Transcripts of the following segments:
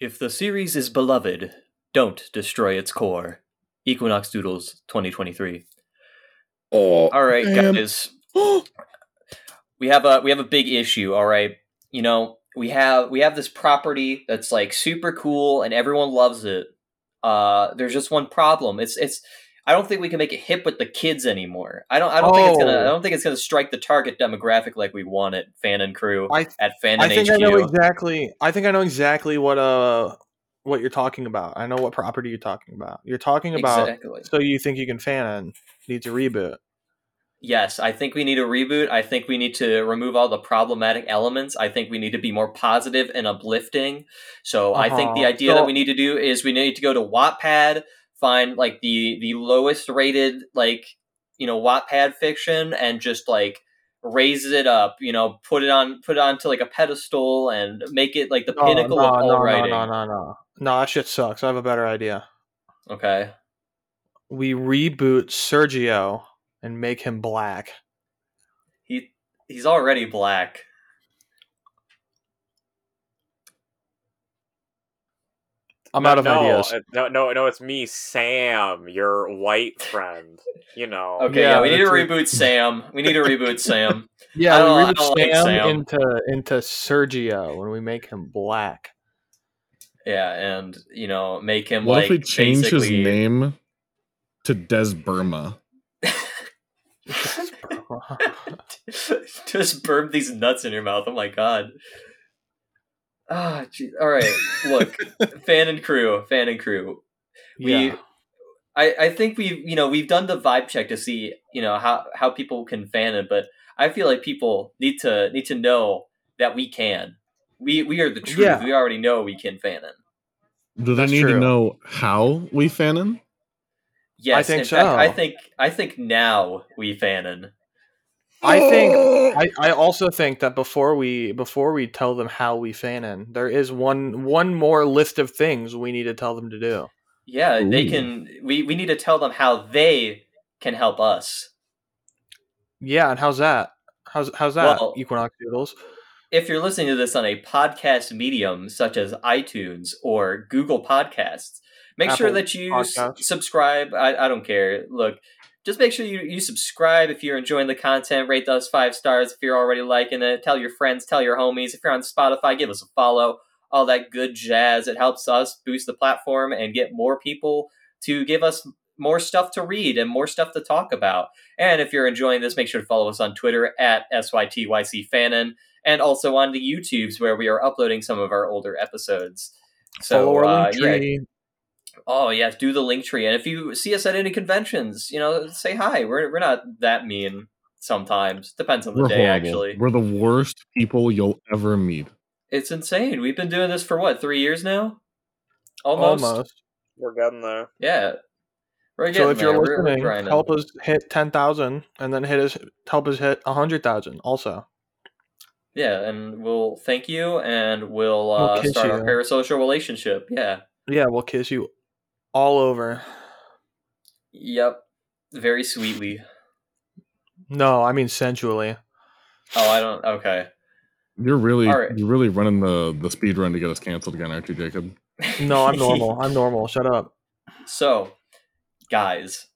If the series is beloved, don't destroy its core. Equinox Doodles 2023. Oh, All right, man. guys. We have a we have a big issue, all right? You know, we have we have this property that's like super cool and everyone loves it. Uh there's just one problem. It's it's I don't think we can make it hip with the kids anymore. I don't I don't think it's gonna I Oh. don't think it's gonna strike the target demographic like we want it, fanon crew I at fan I and think HQ. I know exactly. I think I know exactly what uh what you're talking about. I know what property you're talking about. You're talking about. Exactly. So you think you can fan needs a reboot? Yes, I think we need a reboot. I think we need to remove all the problematic elements. I think we need to be more positive and uplifting. So I think the Uh-huh. idea So- that we need to do is we need to go to Wattpad, find like the the lowest rated like you know Wattpad fiction, and just like raise it up. You know, put it on put it onto like a pedestal and make it like the No, pinnacle no, of all no, writing. no, no, no, no. No, that shit sucks. I have a better idea. Okay. We reboot Sergio and make him black. He he's already black. I'm no, out of no, ideas. uh, No, no, no, it's me, Sam, your white friend. You know. Okay, yeah, Yeah, we need to that's it. reboot Sam. We need to reboot Sam. Yeah, don't- we reboot don't like Sam, Sam. into into Sergio when we make him black. Yeah, and you know, make him what like if we change his name to Des Burma? Just burp these nuts in your mouth. Oh my god. Ah, gee. all right. Look, fanon crew, fanon crew. We, yeah. I, I think we've, you know, we've done the vibe check to see, you know, how how people can fan it, but I feel like people need to need to know that we can. We we are the truth. Yeah. We already know we can fan it. Do they That's need to know how we fan him? Yes, I think in fact. I think I think now we fan fanon. I think I, I also think that before we before we tell them how we fan in, there is one one more list of things we need to tell them to do. Yeah, they can. We we need to tell them how they can help us. Yeah, and how's that? How's how's that? Well- Equinox Doodles. If you're listening to this on a podcast medium such as iTunes or Google Podcasts, make sure that you s- subscribe. I, I don't care. Look, just make sure you, you subscribe if you're enjoying the content. Rate us five stars if you're already liking it. Tell your friends, tell your homies. If you're on Spotify, give us a follow. All that good jazz. It helps us boost the platform and get more people to give us more stuff to read and more stuff to talk about. And if you're enjoying this, make sure to follow us on Twitter at SYTYCFanon and also on the YouTubes where we are uploading some of our older episodes. So, uh, yeah. Oh yeah, do the link tree, and if you see us at any conventions, you know, say hi. We're we're not that mean. Sometimes depends on the We're day. horrible. Actually, We're the worst people you'll ever meet. it's insane. We've been doing this for what three years now? Almost. Almost. We're getting there. Yeah. We're So getting if you're there. We're- we're listening, help us hit ten thousand, and then hit us help us hit hundred thousand. Also, Yeah, and we'll thank you, and we'll We'll uh, kiss start our parasocial relationship. Yeah. yeah, we'll kiss you all over. Yep. Very sweetly. No, I mean sensually. Oh, I don't. Okay. You're really All right. you're really running the the speed run to get us canceled again, aren't you, Jacob? No, I'm normal. I'm normal. Shut up. So, guys,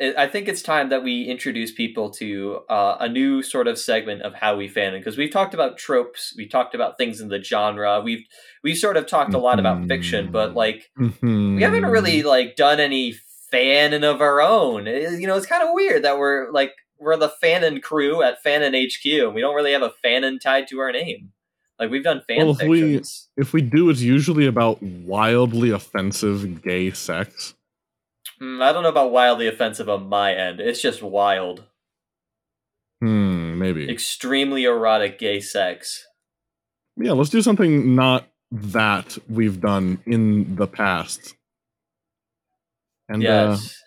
I think it's time that we introduce people to uh, a new sort of segment of how we fan because we've talked about tropes, we talked about things in the genre, we've we've sort of talked a lot about fiction, but mm-hmm. like we haven't really mm-hmm. like done any fanon of our own. It- you know, it's kind of weird that we're like we're the fanon crew at Fanon HQ, and we don't really have a fanon tied to our name. Like we've done fan Well, if we- If we do, it's usually about wildly offensive gay sex. Mm, I don't know about wildly offensive on my end. It's just wild. Hmm, maybe. extremely erotic gay sex. Yeah, let's do something not that we've done in the past. And uh, yes.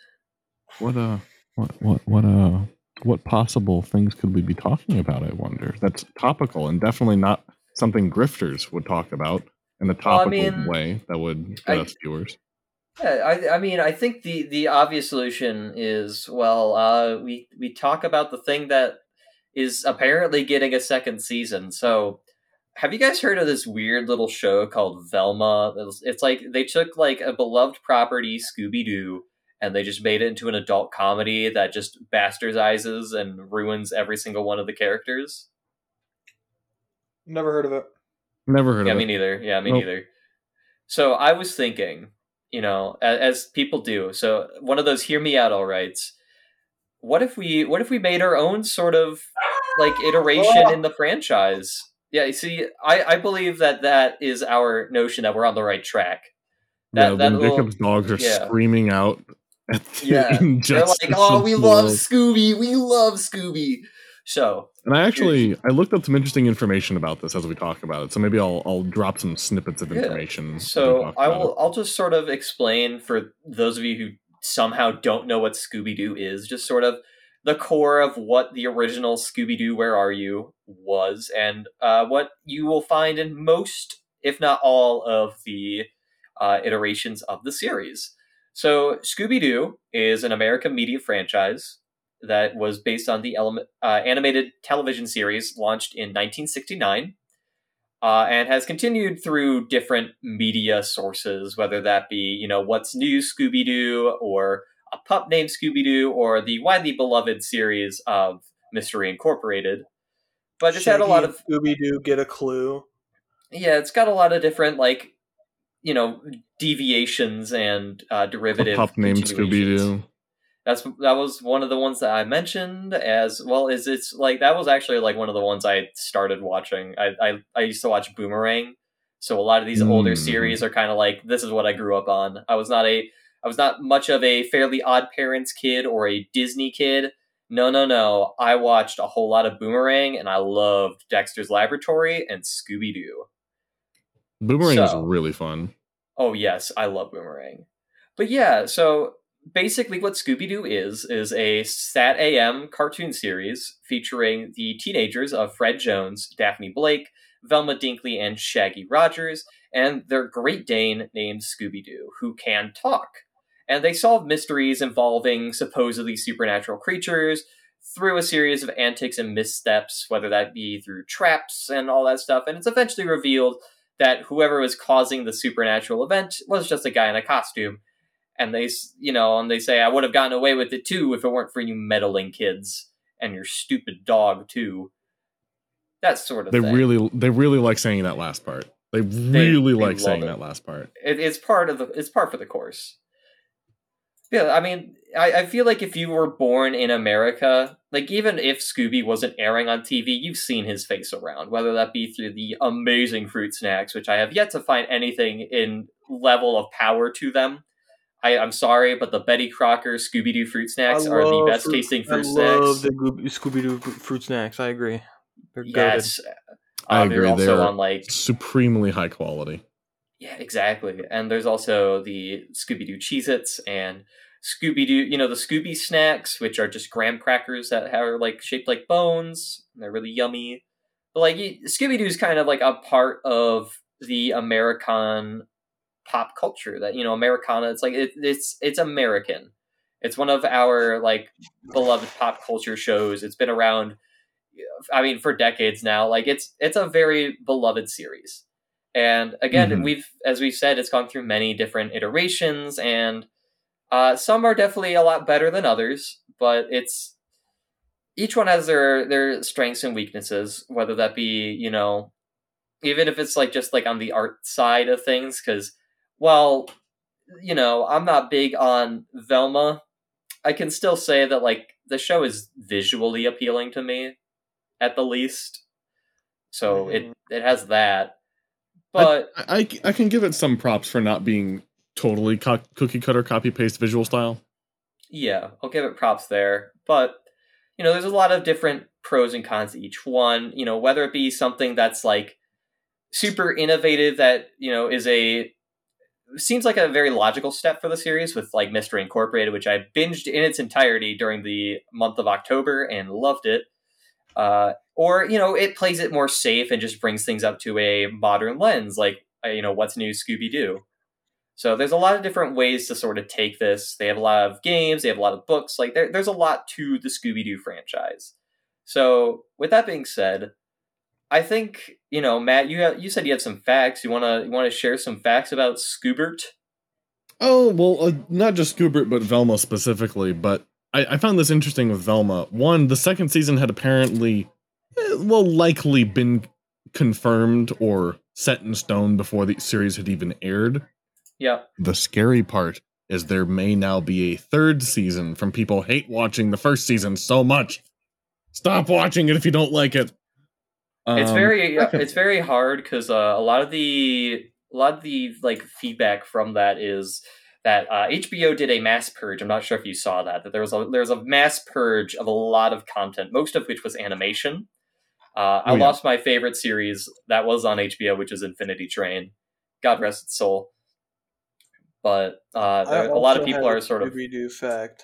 what uh what what what uh what possible things could we be talking about, I wonder? That's topical and definitely not something grifters would talk about in a Well, I topical mean, way that would get I- us viewers. Yeah, I, I mean, I think the, the obvious solution is well, uh, we we talk about the thing that is apparently getting a second season. So, have you guys heard of this weird little show called Velma? It's, it's like they took like a beloved property, Scooby Doo, and they just made it into an adult comedy that just bastardizes and ruins every single one of the characters. Never heard of it. Never heard Yeah, of me it. Me neither. Yeah, me Nope. neither. So I was thinking, you know, as, as people do. So one of those "hear me out" all rights. What if we? What if we made our own sort of like iteration in the franchise? Yeah, you see, I I believe that that is our notion that we're on the right track. That yeah, that when little, Jacob's dogs are yeah. screaming out at the Yeah, they're like, oh, we the love world." Scooby, we love Scooby. So And I actually I looked up some interesting information about this as we talk about it. So maybe I'll I'll drop some snippets of Yeah. information. So I will. I'll just sort of explain for those of you who somehow don't know what Scooby Doo is. Just sort of the core of what the original Scooby Doo "Where Are You" was, and uh, what you will find in most, if not all, of the uh, iterations of the series. So Scooby Doo is an American media franchise that was based on the element, uh, animated television series launched in 1969 uh, and has continued through different media sources, whether that be, you know, What's New Scooby Doo or a pup named Scooby Doo or the widely beloved series of Mystery Incorporated. But it's had a lot of, Scooby Doo. Get a clue. yeah, it's got a lot of different, like, you know, deviations and uh, a derivative. pup named Scooby continuations. Doo. That's that was one of the ones that I mentioned as well. as it's like that was actually like one of the ones I started watching. I I, I used to watch Boomerang, so a lot of these older Mm. series are kind of like this is what I grew up on. I was not a I was not much of a Fairly Odd Parents kid or a Disney kid. No, no, no. I watched a whole lot of Boomerang, and I loved Dexter's Laboratory and Scooby Doo. Boomerang is really fun. Oh yes, I love Boomerang. But yeah, so basically what Scooby Doo is is a Sat AM cartoon series featuring the teenagers of Fred Jones, Daphne Blake, Velma Dinkley, and Shaggy Rogers, and their Great Dane named Scooby Doo, who can talk. And they solve mysteries involving supposedly supernatural creatures through a series of antics and missteps, whether that be through traps and all that stuff. And it's eventually revealed that whoever was causing the supernatural event was just a guy in a costume. And they, you know, and they say, I would have gotten away with it too if it weren't for you meddling kids and your stupid dog too. That sort of They thing. really they really like saying that last part. They really they like saying it. that last part. it, it's part of the it's part for the course. Yeah, I mean, I, I feel like if you were born in America, like even if Scooby wasn't airing on TV, you've seen his face around, whether that be through the amazing fruit snacks, which I have yet to find anything in level of power to them. I, I'm sorry, but the Betty Crocker Scooby Doo fruit snacks I are the best fruit- tasting fruit I snacks. love the Scooby Doo fruit snacks. I agree. They're good. yes, I Uh, they're agree, also they're- on like Supremely high quality. Yeah, exactly. And there's also the Scooby Doo Cheez Its and Scooby Doo, you know, the Scooby snacks, which are just graham crackers that are like shaped like bones. And they're really yummy. But like Scooby Doo's kind of like a part of the American pop culture that, you know, Americana, it's like it, it's it's American. It's one of our like beloved pop culture shows. It's been around I mean for decades now. Like it's it's a very beloved series. And again, Mhm. we've as we've said, it's gone through many different iterations, and uh, some are definitely a lot better than others. But it's each one has their their strengths and weaknesses. Whether that be you know, even if it's like just like on the art side of things, because well, you know, I'm not big on Velma. I can still say that like the show is visually appealing to me, at the least. So mm-hmm. it it has that. But I, I I can give it some props for not being totally co- cookie cutter copy paste visual style. yeah, I'll give it props there. But you know, there's a lot of different pros and cons to each one. You know, whether it be something that's like super innovative that you know is a seems like a very logical step for the series with like Mystery Incorporated, which I binged in its entirety during the month of October and loved it. Uh, or you know, it plays it more safe and just brings things up to a modern lens, like uh, you know, what's new Scooby Doo. So there's a lot of different ways to sort of take this. They have a lot of games, they have a lot of books. Like there, there's a lot to the Scooby Doo franchise. So with that being said, I think you know, Matt. You have, you said you had some facts. You wanna you wanna share some facts about Scoobert? Oh well, uh, not just Scoobert, but Velma specifically. But I, I found this interesting with Velma. One, the second season had apparently, eh, well, likely been confirmed or set in stone before the series had even aired. Yeah. The scary part is there may now be a third season from people hate watching the first season so much. Stop watching it if you don't like it. It's Um, very second- it's very hard because uh, a lot of the a lot of the like feedback from that is that uh, HBO did a mass purge. I'm not sure if you saw that. That there was a there was a mass purge of a lot of content, most of which was animation. Uh, I Oh, yeah. lost my favorite series that was on HBO, which is Infinity Train. God rest its soul. But uh, a lot of people are sort of Scooby-Doo fact.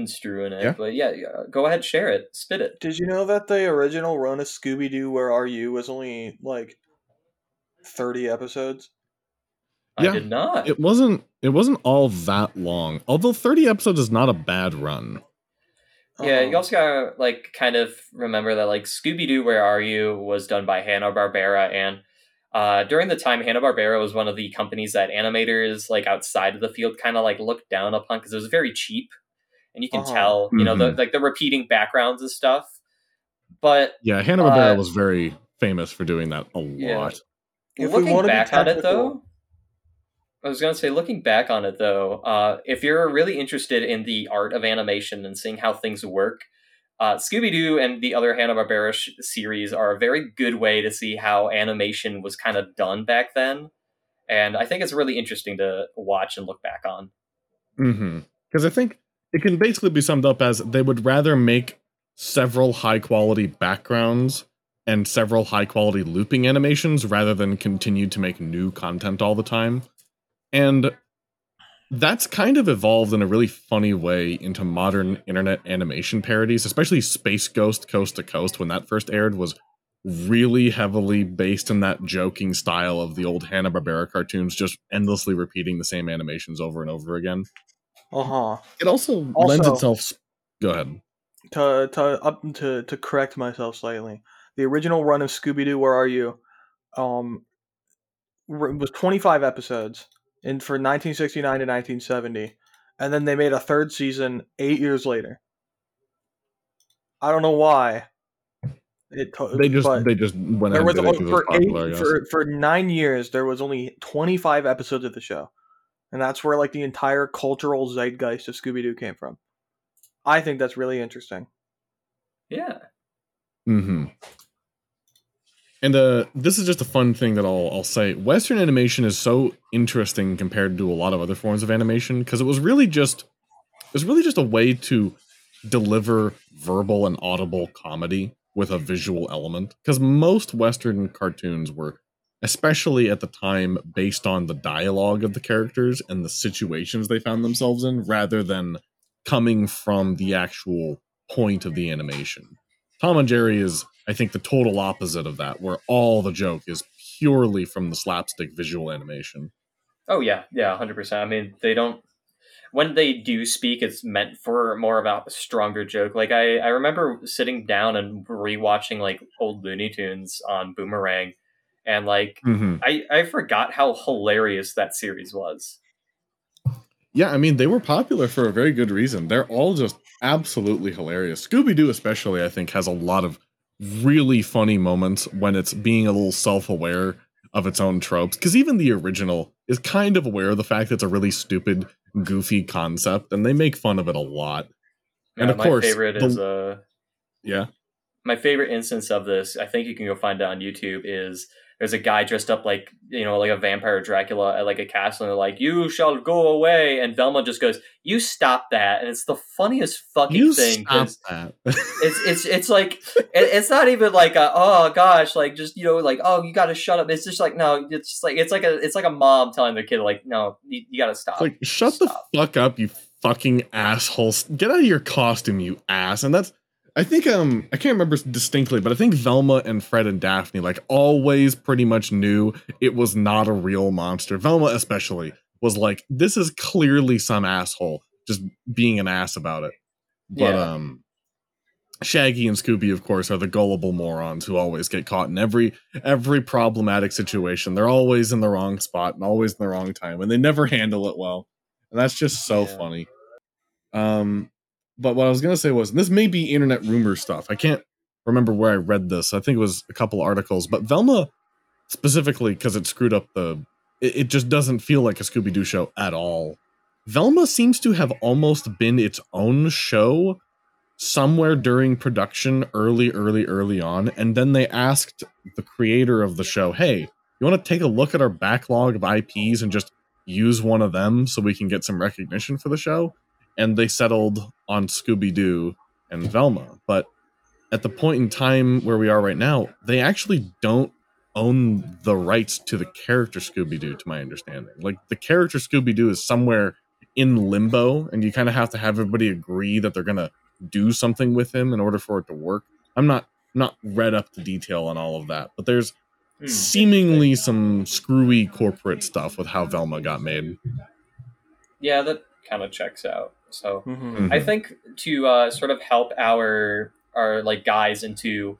Construing it. Yeah. But yeah, yeah, go ahead, share it, spit it. Did you know that the original run of Scooby Doo Where Are You was only like thirty episodes? Yeah. I did not. it wasn't it wasn't all that long. Although 30 episodes is not a bad run. Yeah, you Uh-huh. also gotta like kind of remember that like Scooby Doo, Where Are You was done by Hanna Barbera, and uh, during the time Hanna Barbera was one of the companies that animators like outside of the field kind of like looked down upon because it was very cheap, and you can Uh-huh. tell you know the Mhm. like the repeating backgrounds and stuff. But Yeah, Hanna Barbera Uh, was very famous for doing that a Yeah. lot. If we looking back on it though, I was gonna say looking back on it though, uh, if you're really interested in the art of animation and seeing how things work, uh, Scooby Doo and the other Hanna Barbera sh- series are a very good way to see how animation was kind of done back then, and I think it's really interesting to watch and look back on. Mm-hmm. Because I think it can basically be summed up as they would rather make several high quality backgrounds and several high quality looping animations rather than continue to make new content all the time. And that's kind of evolved in a really funny way into modern internet animation parodies, especially Space Ghost Coast to Coast when that first aired was really heavily based in that joking style of the old Hanna-Barbera cartoons just endlessly repeating the same animations over and over again. Uh huh. It also, Also- lends itself. Go ahead. To to up to to correct myself slightly, the original run of Scooby Doo Where Are You, um, was twenty five episodes in for nineteen sixty nine to nineteen seventy, and then they made a third season eight years later. I don't know why. It to- They just they just went there was and it only, 'cause it for popular, eight, for for nine years there was only twenty five episodes of the show, and that's where like the entire cultural zeitgeist of Scooby Doo came from. I think that's really interesting. Yeah, Mm-hmm. And uh, this is just a fun thing that I'll I'll say. Western animation is so interesting compared to a lot of other forms of animation because it was really just it was really just a way to deliver verbal and audible comedy with a visual element. Because most Western cartoons were, especially at the time, based on the dialogue of the characters and the situations they found themselves in, rather than coming from the actual point of the animation. Tom and Jerry is, I think, the total opposite of that, where all the joke is purely from the slapstick visual animation. Oh yeah, yeah, hundred percent. I mean, they don't. When they do speak, it's meant for more of a stronger joke. Like I, I remember sitting down and rewatching like old Looney Tunes on Boomerang, and like Mm-hmm. I, I forgot how hilarious that series was. Yeah, I mean, they were popular for a very good reason. They're all just absolutely hilarious. Scooby Doo, especially, I think, has a lot of really funny moments when it's being a little self aware of its own tropes. Because even the original is kind of aware of the fact that it's a really stupid, goofy concept, and they make fun of it a lot. And of my course, favorite the- is uh Yeah. my favorite instance of this. I think you can go find it on YouTube. Is there's a guy dressed up like you know like a vampire Dracula at like a castle, and they're like, "You shall go away," and Velma just goes, "You stop that," and it's the funniest fucking You thing. stop that. it's it's it's like it, it's not even like a, oh gosh like just you know like oh you gotta shut up it's just like no it's just like it's like a it's like a mom telling their kid like no you, you gotta stop like shut Stop. the fuck up you fucking assholes get out of your costume you ass and that's i think um i can't remember distinctly but i think velma and fred and daphne like always pretty much knew it was not a real monster velma especially was like this is clearly some asshole just being an ass about it but Yeah. um Shaggy and Scooby, of course, are the gullible morons who always get caught in every every problematic situation. They're always in the wrong spot and always in the wrong time, and they never handle it well. And that's just so Yeah. funny. Um, but what I was gonna say was, this may be internet rumor stuff. I can't remember where I read this. I think it was a couple articles, but Velma specifically because it screwed up the. It, it just doesn't feel like a Scooby Doo show at all. Velma seems to have almost been its own show somewhere during production early early early on and then they asked the creator of the show hey you want to take a look at our backlog of ips and just use one of them so we can get some recognition for the show and they settled on scooby-doo and velma but at the point in time where we are right now they actually don't own the rights to the character scooby-doo to my understanding like the character scooby-doo is somewhere in limbo and you kind of have to have everybody agree that they're gonna do something with him in order for it to work. I'm not not read up to detail on all of that, but there's Hmm. seemingly some screwy corporate stuff with how Velma got made. Yeah, that kind of checks out. So Mhm. Mhm. I think to uh, sort of help our our like guys into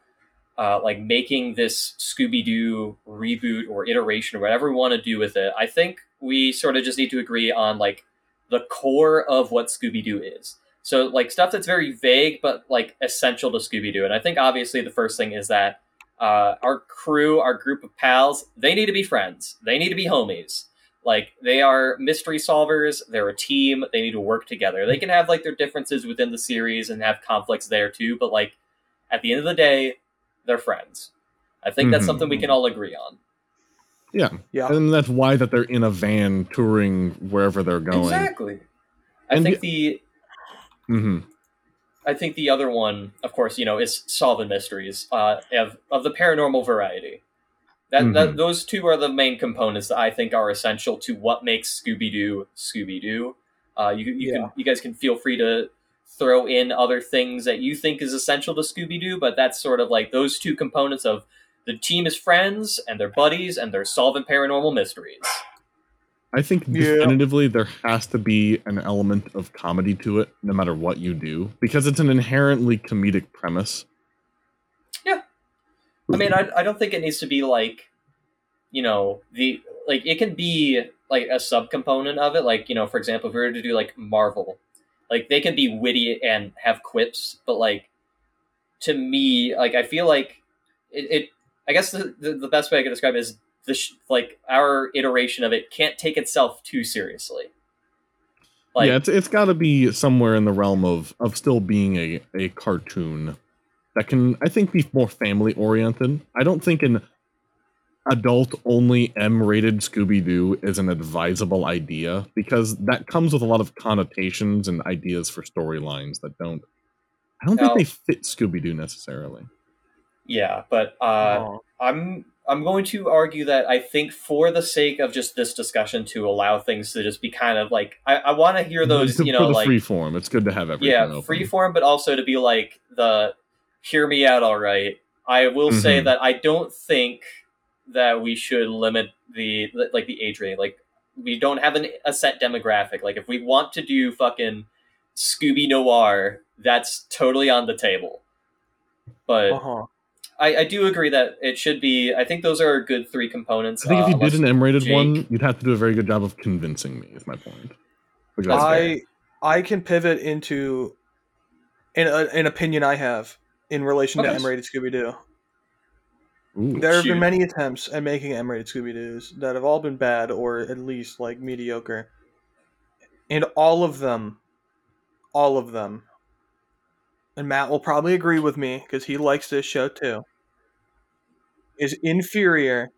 uh, like making this Scooby Doo reboot or iteration or whatever we want to do with it, I think we sort of just need to agree on like the core of what Scooby Doo is. So like stuff that's very vague but like essential to Scooby Doo, and I think obviously the first thing is that uh, our crew, our group of pals, they need to be friends. They need to be homies. Like they are mystery solvers. They're a team. They need to work together. They can have like their differences within the series and have conflicts there too. But like at the end of the day, they're friends. I think that's Mhm. something we can all agree on. Yeah, Yeah. and that's why that they're in a van touring wherever they're going. Exactly. I And think the hmm I think the other one, of course, you know, is solving mysteries uh, of of the paranormal variety. That, that Mhm. those two are the main components that I think are essential to what makes Scooby Doo Scooby Doo. Uh, you you Yeah. can you guys can feel free to throw in other things that you think is essential to Scooby Doo, but that's sort of like those two components of the team is friends and they're buddies and they're solving paranormal mysteries. I think Yeah. definitively there has to be an element of comedy to it, no matter what you do, because it's an inherently comedic premise. I mean, I, I don't think it needs to be like, you know, the like it can be like a subcomponent of it. Like, you know, for example, if we were to do like Marvel, like they can be witty and have quips, but like to me, like I feel like it. it I guess the, the the best way I can describe it is the sh- like our iteration of it can't take itself too seriously. Like, yeah, it's it's got to be somewhere in the realm of of still being a a cartoon that can I think be more family oriented. I don't think an adult only M rated Scooby Doo is an advisable idea because that comes with a lot of connotations and ideas for storylines that don't. I don't No. think they fit Scooby Doo necessarily. yeah, but uh. I'm I'm going to argue that I think for the sake of just this discussion to allow things to just be kind of like I, I want to hear those you know the like free form, it's good to have everything. yeah open. free form, but also to be like the hear me out all right. I will say Mhm. that I don't think that we should limit the like the age rating. Like we don't have an, a set demographic. Like if we want to do fucking Scooby Noir, that's totally on the table. But Uh-huh. I, I do agree that it should be. I think those are good three components. I think if uh, you did an M rated Jake- one, you'd have to do a very good job of convincing me. Is my point. Because That's fair. I I can pivot into an, a, an opinion I have in relation to M-rated Scooby Doo. Ooh. There have Shoot. been many attempts at making M-rated Scooby Doos that have all been bad or at least like mediocre, and all of them, all of them, and Matt will probably agree with me because he likes this show too, is inferior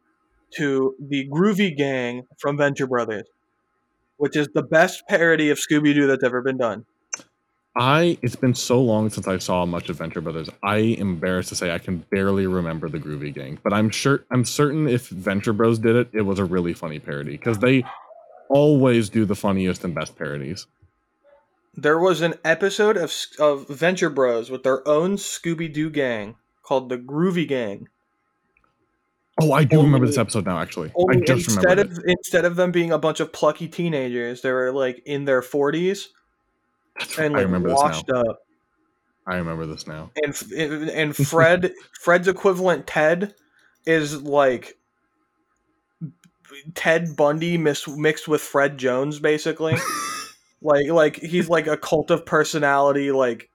to the Groovy Gang from Venture Brothers, which is the best parody of Scooby Doo that's ever been done. I it's been so long since I saw much of Venture Brothers. I am embarrassed to say I can barely remember the Groovy Gang, but I'm sure I'm certain if Venture Bros did it, it was a really funny parody because they always do the funniest and best parodies. There was an episode of of Venture Bros with their own Scooby Doo gang called the Groovy Gang. Oh, I do Only- remember this episode now. Actually, I just instead remembered of it. instead of them being a bunch of plucky teenagers, they were like in their forties That's right. and I like remember this now. up. I remember this now. and and Fred Fred's equivalent Ted is like Ted Bundy mixed mixed with Fred Jones, basically. like like he's like a cult of personality, like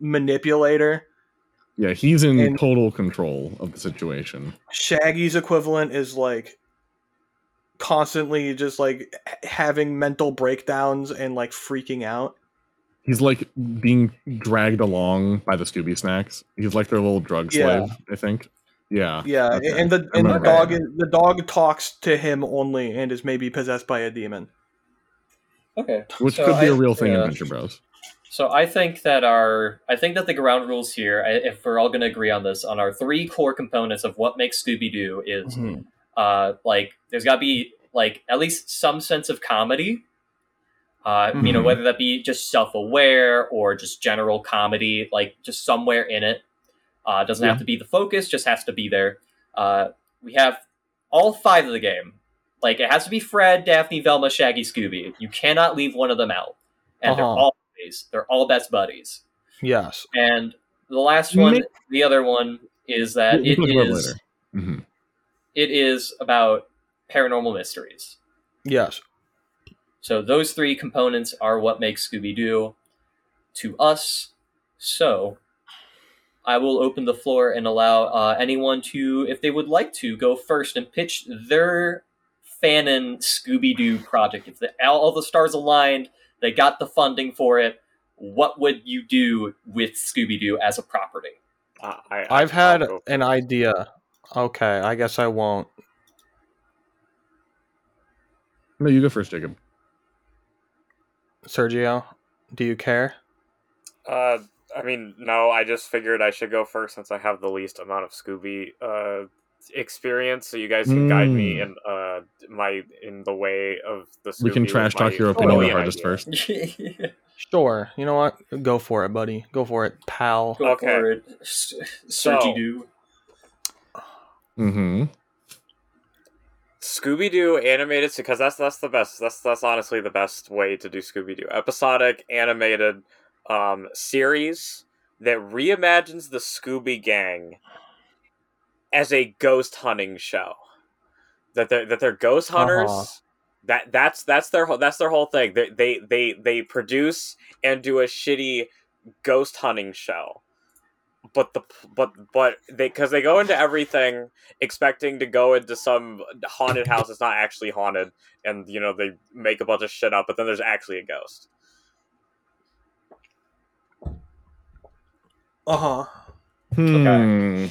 manipulator. Yeah, he's in And- total control of the situation. Shaggy's equivalent is like constantly just like having mental breakdowns and like freaking out. He's like being dragged along by the Scooby snacks. He's like their little drug Yeah. slave, I think. Yeah. Yeah, Okay. and the and the dog that. is, the dog talks to him only and is maybe possessed by a demon. Okay. Which So could be I- a real thing in uh, Adventure Bros. So I think that our I think that the ground rules here, if we're all going to agree on this, on our three core components of what makes Scooby Doo is uh like there's got to be like at least some sense of comedy. Uh, you know Mhm. whether that be just self-aware or just general comedy, like just somewhere in it. Uh, doesn't Yeah. have to be the focus, just has to be there. Uh, we have all five of the game. Like it has to be Fred, Daphne, Velma, Shaggy, Scooby. You cannot leave one of them out, and they're Uh-huh. all they're all best buddies. Yes. And the last one, Ma- the other one is that We'll it talk about it is later. It is about paranormal mysteries. Yes. So those three components are what makes Scooby Doo to us. So I will open the floor and allow uh, anyone to, if they would like to, go first and pitch their fanon Scooby Doo project. If the, all, all the stars aligned, they got the funding for it. What would you do with Scooby Doo as a property? Uh, I, I, I've had an idea. Okay, I guess I won't. No, you go first, Jacob. Sergio, do you care? Uh, I mean, no. I just figured I should go first since I have the least amount of Scooby uh experience, so you guys can guide me Mm. in uh my in the way of the. Scooby we can trash talk my your opinion the brilliant hardest idea. first. Sure. You know what? Go for it, buddy. Go for it, pal. Go Okay. for it, S- So- Sergi Doo. Mm-hmm. Scooby Doo animated because that's that's the best. That's that's honestly the best way to do Scooby Doo. Episodic animated um, series that reimagines the Scooby Gang as a ghost hunting show. That they're that they're ghost hunters. Uh-huh. That that's that's their whole that's their whole thing. They they they they produce and do a shitty ghost hunting show. But the but but they because they go into everything expecting to go into some haunted house that's not actually haunted, and you know they make a bunch of shit up, but then there's actually a ghost. Uh huh. Hmm.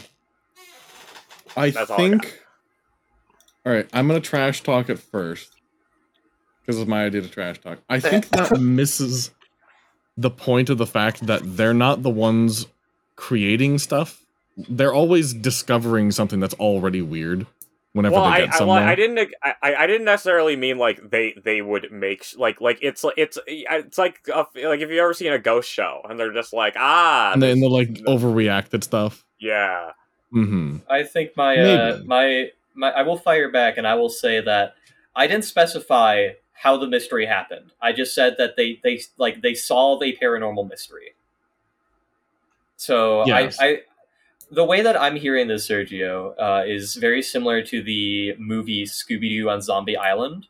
I That's all I think. All right, I'm gonna trash talk it first because it's my idea to trash talk. I think that misses the point of the fact that they're not the ones creating stuff. They're always discovering something that's already weird whenever well, they I, get I, well, somewhere. I didn't I, I I didn't necessarily mean like they they would make like like it's it's it's like a, like if you ever seen a ghost show and they're just like ah and then this- the like overreacted stuff. yeah Mm-hmm. I think my uh, my my I will fire back and I will say that I didn't specify how the mystery happened. I just said that they they like they solve a paranormal mystery. So Yes. I, I the way that I'm hearing this, Sergio, uh, is very similar to the movie Scooby Doo on Zombie Island,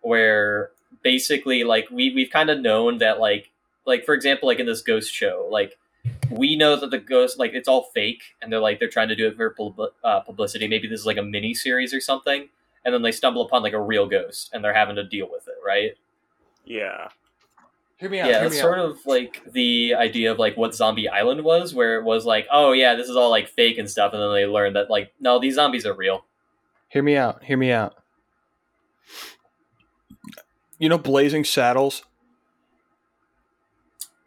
where basically like we we've kind of known that like like for example like in this ghost show like we know that the ghost like it's all fake and they're like they're trying to do it for pub- uh, publicity. Maybe this is like a mini series or something and then they stumble upon like a real ghost and they're having to deal with it right? Yeah Hear me yeah, out. that's me sort out. of like the idea of like what zombie island was where it was like oh yeah this is all like fake and stuff and then they learned that like no these zombies are real Hear me out. Hear me out. You know, Blazing Saddles.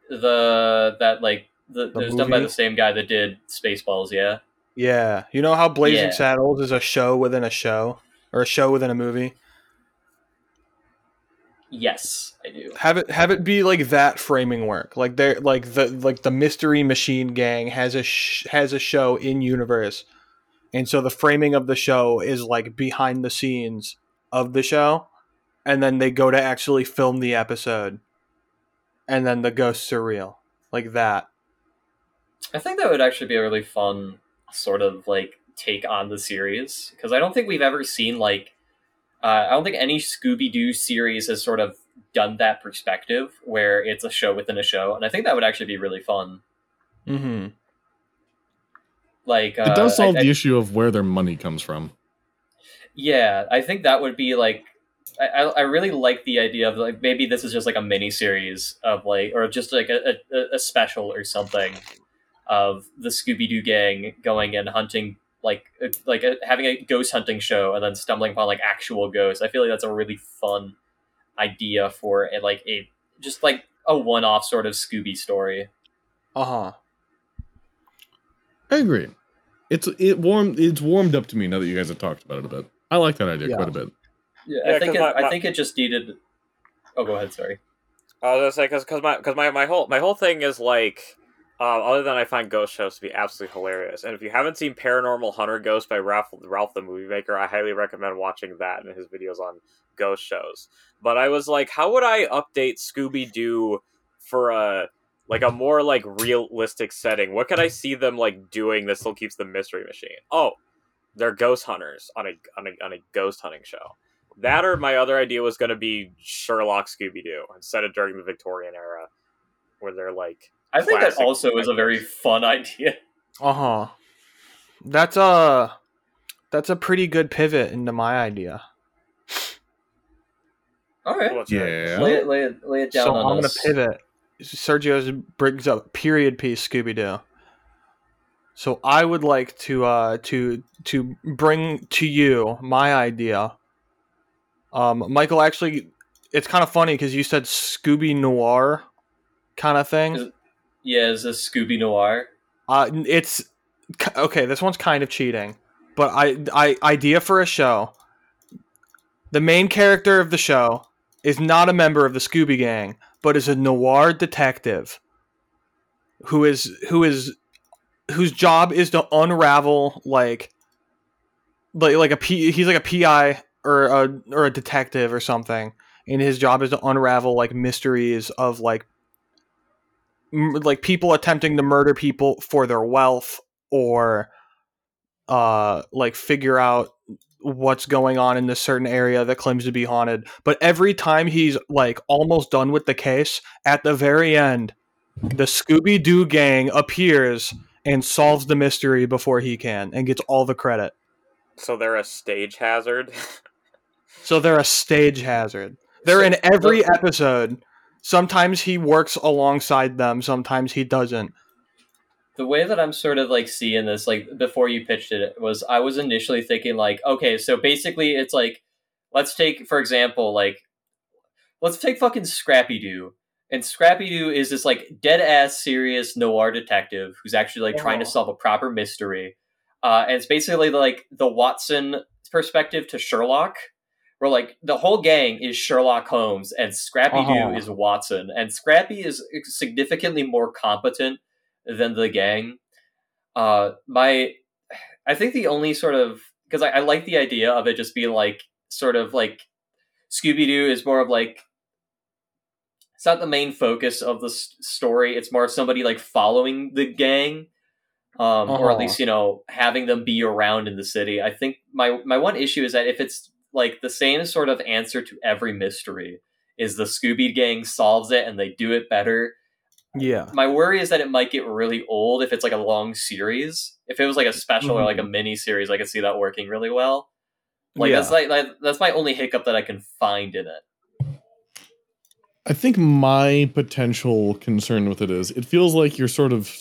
the that like the, The it was done by the same guy that did spaceballs yeah Yeah. You know how Blazing Yeah. Saddles is a show within a show, or a show within a movie. Yes i do Have it have it be like that framing work. Like they're like the like the Mystery Machine Gang has a sh- has a show in universe, and so the framing of the show is like behind the scenes of the show, and then they go to actually film the episode, and then the ghosts are real. like that. I think that would actually be a really fun sort of like take on the series because I don't think we've ever seen like uh, I don't think any Scooby Doo series has sort of done that perspective where it's a show within a show, and I think that would actually be really fun. Mm-hmm. Like uh, it does solve I- I- the issue of where their money comes from. Yeah, I think that would be like. I, I I really like the idea of like maybe this is just like a mini series of like or just like a, a, a special or something of the Scooby Doo gang going and hunting like uh, like a, having a ghost hunting show and then stumbling upon like actual ghosts. I feel like that's a really fun idea for a, like a just like a one off sort of Scooby story. Uh huh. I agree. It's it warmed it's warmed up to me now that you guys have talked about it a bit. I like that idea Yeah. quite a bit. Yeah, Yeah, I think it, 'cause my- I think it just needed. Oh, go ahead. Sorry. I was gonna say because because my because my, my whole my whole thing is like, um, other than I find ghost shows to be absolutely hilarious, and if you haven't seen Paranormal Hunter Ghost by Ralph Ralph the Movie Maker, I highly recommend watching that and his videos on ghost shows. But I was like, how would I update Scooby Doo for a like a more like realistic setting? What could I see them like doing that still keeps the mystery machine? Oh, they're ghost hunters on a on a on a ghost hunting show. That or my other idea was going to be Sherlock Scooby Doo instead of during the Victorian era, where they're like, I think that also is a very fun idea. Uh huh. That's a that's a pretty good pivot into my idea. All right. what's your- Yeah. Lay it, lay it, lay it down so on I'm gonna pivot. Sergio brings up period piece Scooby Doo. So I would like to uh to to bring to you my idea. Um, Michael, actually, it's kind of funny because you said Scooby Noir kind of thing. Is- Yeah, is this Scooby Noir? Uh, it's okay. This one's kind of cheating, but I, I idea for a show. The main character of the show is not a member of the Scooby Gang, but is a noir detective who is who is whose job is to unravel like like like a P, he's like a PI or a or a detective or something, and his job is to unravel like mysteries of like like people attempting to murder people for their wealth or uh like figure out what's going on in this certain area that claims to be haunted. But every time he's like almost done with the case at the very end the scooby-doo gang appears and solves the mystery before he can and gets all the credit. So they're a stage hazard. so they're a stage hazard. They're in every episode sometimes he works alongside them sometimes he doesn't the way that I'm sort of like seeing this, like before you pitched it, was I was initially thinking like, okay, so basically it's like, let's take for example, like, let's take fucking Scrappy Doo, and Scrappy Doo is this like dead ass serious noir detective who's actually like trying to Oh. solve a proper mystery, uh, and it's basically like the Watson perspective to Sherlock. Where like the whole gang is Sherlock Holmes and Scrappy Doo Uh-huh. is Watson, and Scrappy is significantly more competent than the gang. Uh, my, I think the only sort of because I, I like the idea of it just being like sort of like Scooby Doo is more of like it's not the main focus of the s- story. It's more of somebody like following the gang, um, or at Uh-huh. least you know having them be around in the city. I think my my one issue is that if it's like the same sort of answer to every mystery is the Scooby Gang solves it and they do it better yeah my worry is that it might get really old if it's like a long series. If it was like a special or like a mm-hmm. mini series, I could see that working really well. Like Yeah. that's like, like that's my only hiccup that I can find in it. I think my potential concern with it is it feels like you're sort of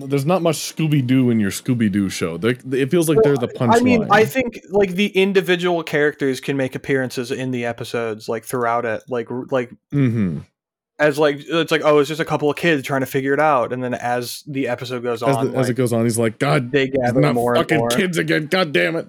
there's not much Scooby Doo in your Scooby Doo show. They're, it feels like they're the punchline. I mean, I think like the individual characters can make appearances in the episodes, like throughout it, like like hmm as like it's like oh, it's just a couple of kids trying to figure it out, and then as the episode goes as, on, the, as it goes on, he's like, God, they it's gather not more and fucking more. kids again. God damn it.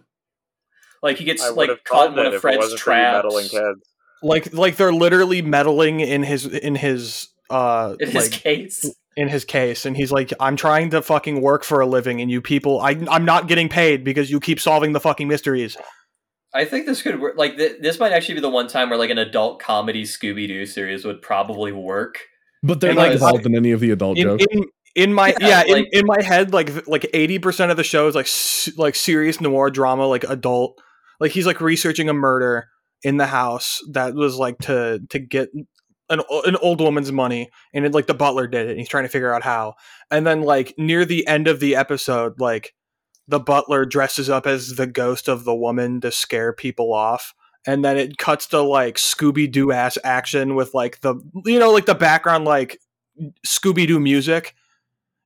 Like he gets like caught in done one of Fred's wasn't for you meddling traps kids. Like like they're literally meddling in his in his uh in his like case. In his case, and he's like, I'm trying to fucking work for a living, and you people, I I'm not getting paid because you keep solving the fucking mysteries. I think this could work. Like th- this might actually be the one time where like an adult comedy Scooby Doo series would probably work But they're not involved in any of the adult in, jokes. in in my Yeah, yeah, like- in, in my head like like 80% of the show is like s- like serious noir drama like adult like he's like researching a murder in the house that was like to to get an, an old woman's money and it, like the butler did it and he's trying to figure out how and then like near the end of the episode like the butler dresses up as the ghost of the woman to scare people off and then it cuts to like scooby-doo ass action with like the you know like the background like scooby-doo music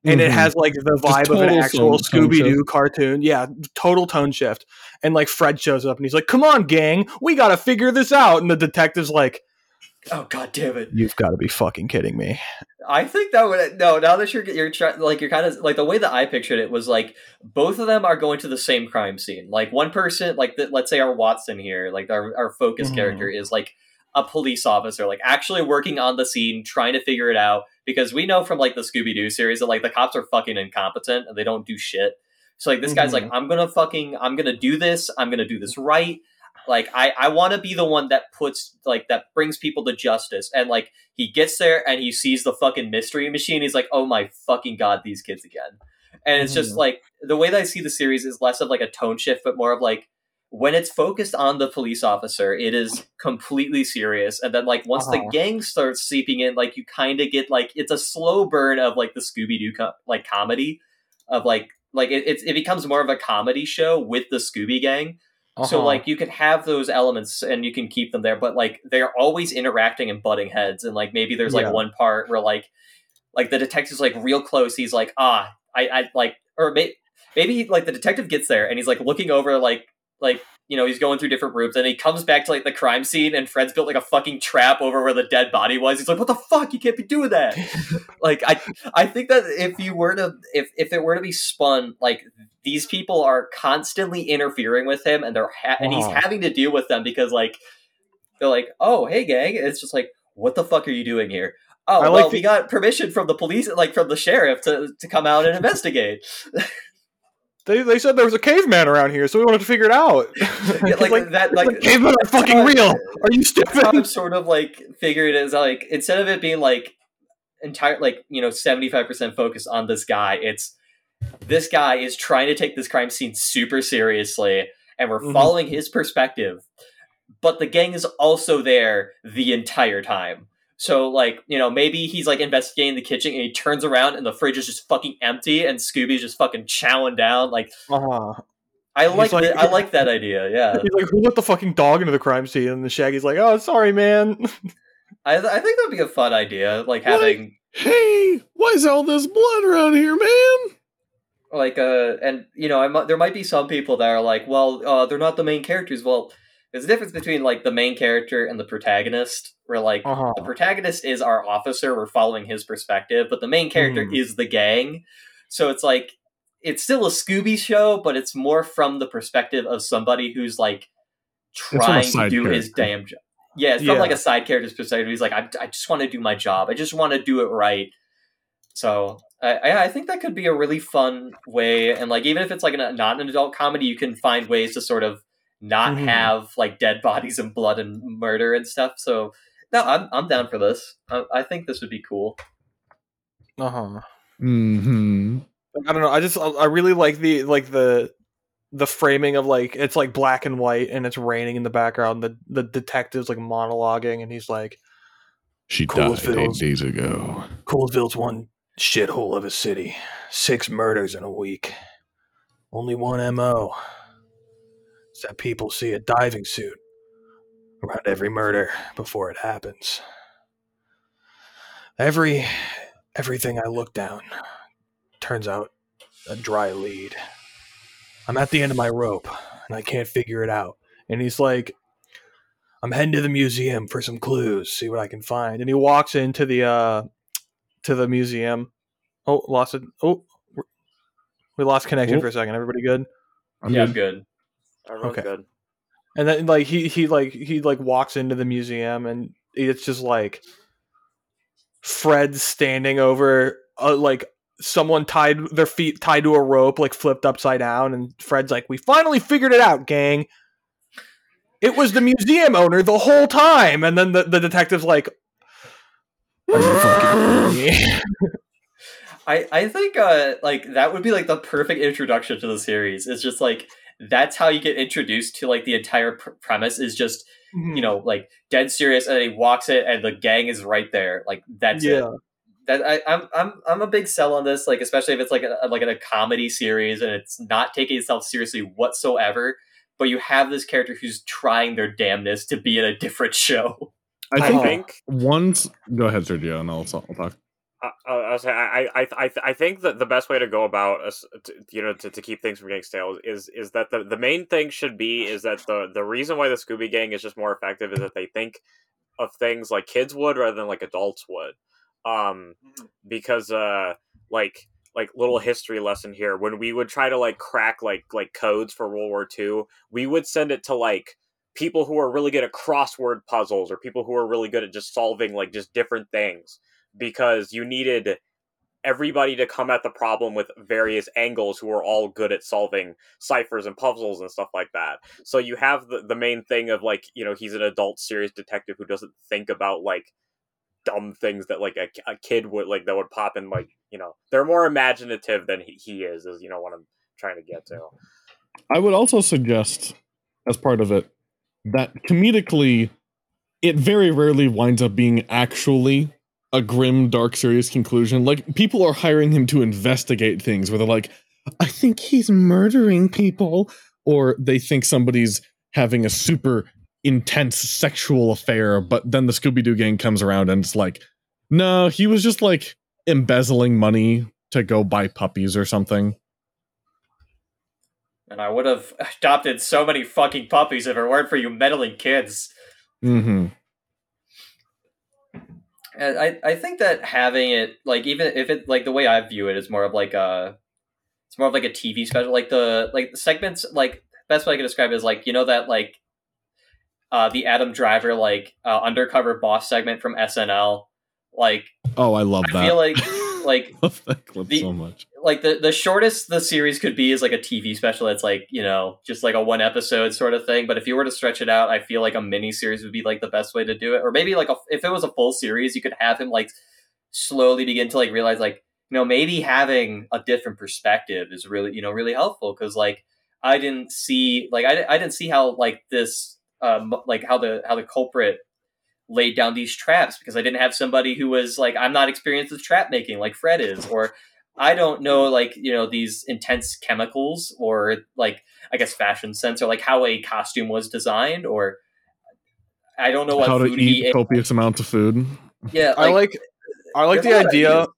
and it Mhm. has like the vibe of an actual Scooby Doo cartoon. Yeah, total tone shift. And like Fred shows up and he's like, "Come on, gang, we got to figure this out." And the detective's like, Oh god damn it! "You've got to be fucking kidding me." I think that would no. Now that you're you're try, like you're kind of like the way that I pictured it was like both of them are going to the same crime scene. Like one person, like the, let's say our Watson here, like our our focus Mhm. character is like a police officer, like actually working on the scene, trying to figure it out. Because we know from like the Scooby Doo series that like the cops are fucking incompetent and they don't do shit. So like this guy's like, I'm gonna fucking, I'm gonna do this. I'm gonna do this right. Like I, I want to be the one that puts like that brings people to justice. And like he gets there and he sees the fucking mystery machine. He's like, oh my fucking god, these kids again. And it's just Mhm. like the way that I see the series is less of like a tone shift, but more of like when it's focused on the police officer, it is completely serious. And then like once the Uh-huh. gang starts seeping in, like you kind of get like it's a slow burn of like the Scooby Doo co- like comedy of like like it, it's it becomes more of a comedy show with the Scooby Gang. So Uh-huh. like you can have those elements and you can keep them there, but like they're always interacting and butting heads. And like maybe there's like Yeah. one part where like like the detective's like real close. He's like ah I I like or may, maybe he, like the detective gets there and he's like looking over like like you know he's going through different rooms and he comes back to like the crime scene and Fred's built like a fucking trap over where the dead body was. He's like what the fuck? You can't be doing that. like I I think that if you were to if if it were to be spun like these people are constantly interfering with him and they're ha- and he's having to deal with them because like they're like oh hey gang. It's just like what the fuck are you doing here? Oh I well like we got permission from the police like from the sheriff to to come out and investigate they, they said there was a caveman around here, so we wanted to figure it out. Yeah, like, like, that like, like cavemen are fucking how real. Are you how stupid? I'm sort of like figuring it is like instead of it being like entire like you know 75% focus on this guy it's this guy is trying to take this crime scene super seriously and we're Mhm. following his perspective but the gang is also there the entire time so like you know maybe he's like investigating the kitchen and he turns around and the fridge is just fucking empty and scooby's just fucking chowing down like Uh-huh. i like, like- the, i like that idea yeah He's like, "Who let the fucking dog into the crime scene?" And the Shaggy's like, "Oh, sorry, man." I, I think that'd be a fun idea like having Hey, why is all this blood around here, man? like uh and you know I there might be some people that are like well uh they're not the main characters well there's a difference between like the main character and the protagonist where like Uh-huh. the protagonist is our officer we're following his perspective but the main character Mhm. is the gang so it's like it's still a scooby show but it's more from the perspective of somebody who's like trying to do his damn job yeah it's from Yeah. like a side character's perspective he's like i, I just want to do my job i just want to do it right so I, I I think that could be a really fun way, and like even if it's like an, not an adult comedy, you can find ways to sort of not Mhm. have like dead bodies and blood and murder and stuff. So no, I'm I'm down for this. I, I think this would be cool. Uh huh. Mm-hmm. I don't know. I just I really like the like the the framing of like it's like black and white and it's raining in the background. The the detective's like monologuing and he's like, She Coolest died eight days ago. Coolsville's one shithole of a city. Six murders in a week. Only one MO. It's that people see a diving suit around every murder before it happens. Every everything I look down turns out a dry lead. I'm at the end of my rope and I can't figure it out. And he's like, I'm heading to the museum for some clues, see what I can find. And he walks into the uh to the museum. Oh, lost it. Oh, we lost connection Oh. for a second. Everybody good? I'm yeah, good. good. Everyone's Okay. good. And then like he he like he like walks into the museum and it's just like Fred standing over uh, like someone tied their feet tied to a rope like flipped upside down and Fred's like we finally figured it out gang it was the museum owner the whole time and then the, the detective's like Are you fucking kidding me? I I think uh like that would be like the perfect introduction to the series. It's just like that's how you get introduced to like the entire pr- premise is just mm-hmm. you know like dead serious and he walks it and the gang is right there like that's it that I, I'm I'm I'm a big sell on this, like especially if it's like a like a comedy series and it's not taking itself seriously whatsoever. But you have this character who's trying their damnness to be in a different show. I I think think once. Go ahead, Sergio, and I'll, I'll talk. I, I, I was I, I, I, I think that the best way to go about us, to, you know, to, to keep things from getting stale is is that the, the main thing should be is that the the reason why the Scooby Gang is just more effective is that they think of things like kids would rather than like adults would, um, because uh, like like little history lesson here. When we would try to like crack like like codes for World War II, we would send it to like people who are really good at crossword puzzles or people who are really good at just solving like just different things because you needed everybody to come at the problem with various angles who are all good at solving ciphers and puzzles and stuff like that. So you have the, the main thing of like, you know, he's an adult serious detective who doesn't think about like dumb things that like a, a kid would like that would pop in like, you know, they're more imaginative than he, he is is, you know, what I'm trying to get to. I would also suggest, as part of it, that comedically, it very rarely winds up being actually a grim, dark, serious conclusion. Like, people are hiring him to investigate things where they're like, I think he's murdering people, or they think somebody's having a super intense sexual affair, but then the Scooby Doo gang comes around and it's like, no, he was just like embezzling money to go buy puppies or something. And I would have adopted so many fucking puppies if it weren't for you meddling kids. Mm-hmm. And I, I think that having it like even if it like the way I view it is more of like a it's more of like a TV special like the like the segments like best way I can describe it is like you know that like uh the Adam Driver like uh, undercover boss segment from SNL like Oh, I love I that. I feel like like love that clip the- so much. Like the the shortest the series could be is like a TV special that's like you know just like a one episode sort of thing. But if you were to stretch it out, I feel like a mini series would be like the best way to do it. Or maybe like a, if it was a full series, you could have him like slowly begin to like realize like you know maybe having a different perspective is really you know really helpful because like I didn't see like I, I didn't see how like this um like how the how the culprit laid down these traps because I didn't have somebody who was like I'm not experienced with trap making like Fred is or I don't know like you know these intense chemicals or like I guess fashion sense or like how a costume was designed or I don't know what How to eat ate. copious amounts of food. Yeah, I like I like the a lot of idea. ideas.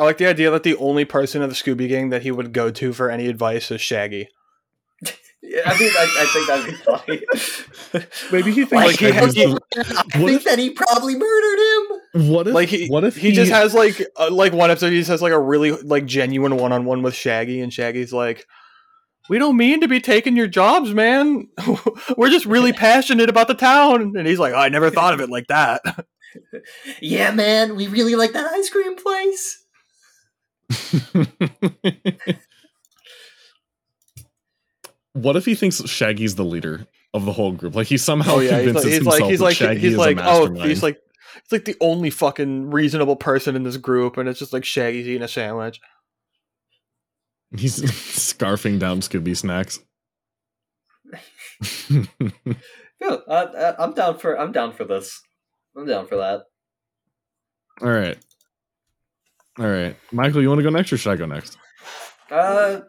I like the idea that the only person in the Scooby Gang that he would go to for any advice is Shaggy. Yeah, I mean, I, I think that'd be funny. Maybe he thinks Like, like, he has- Shaggy's I think that he probably murdered him. What if Like he, what if he, just has like uh, like one episode he just has like a really like genuine one on one with Shaggy and Shaggy's like, we don't mean to be taking your jobs, man. We're just really passionate about the town. And he's like, I never thought of it like that. Yeah, man, we really like that ice cream place. what if he thinks Shaggy's the leader of the whole group? Like he somehow Oh yeah, he's like convinces he's like himself he's that like Shaggy he's is like a oh mastermind. he's like he's like the only fucking reasonable person in this group, and it's just like Shaggy's eating a sandwich. he's scarfing down Scooby snacks. Yeah, uh, uh, I'm down for I'm down for this. I'm down for that. All right, all right, Michael, you want to go next or should I go next? Uh,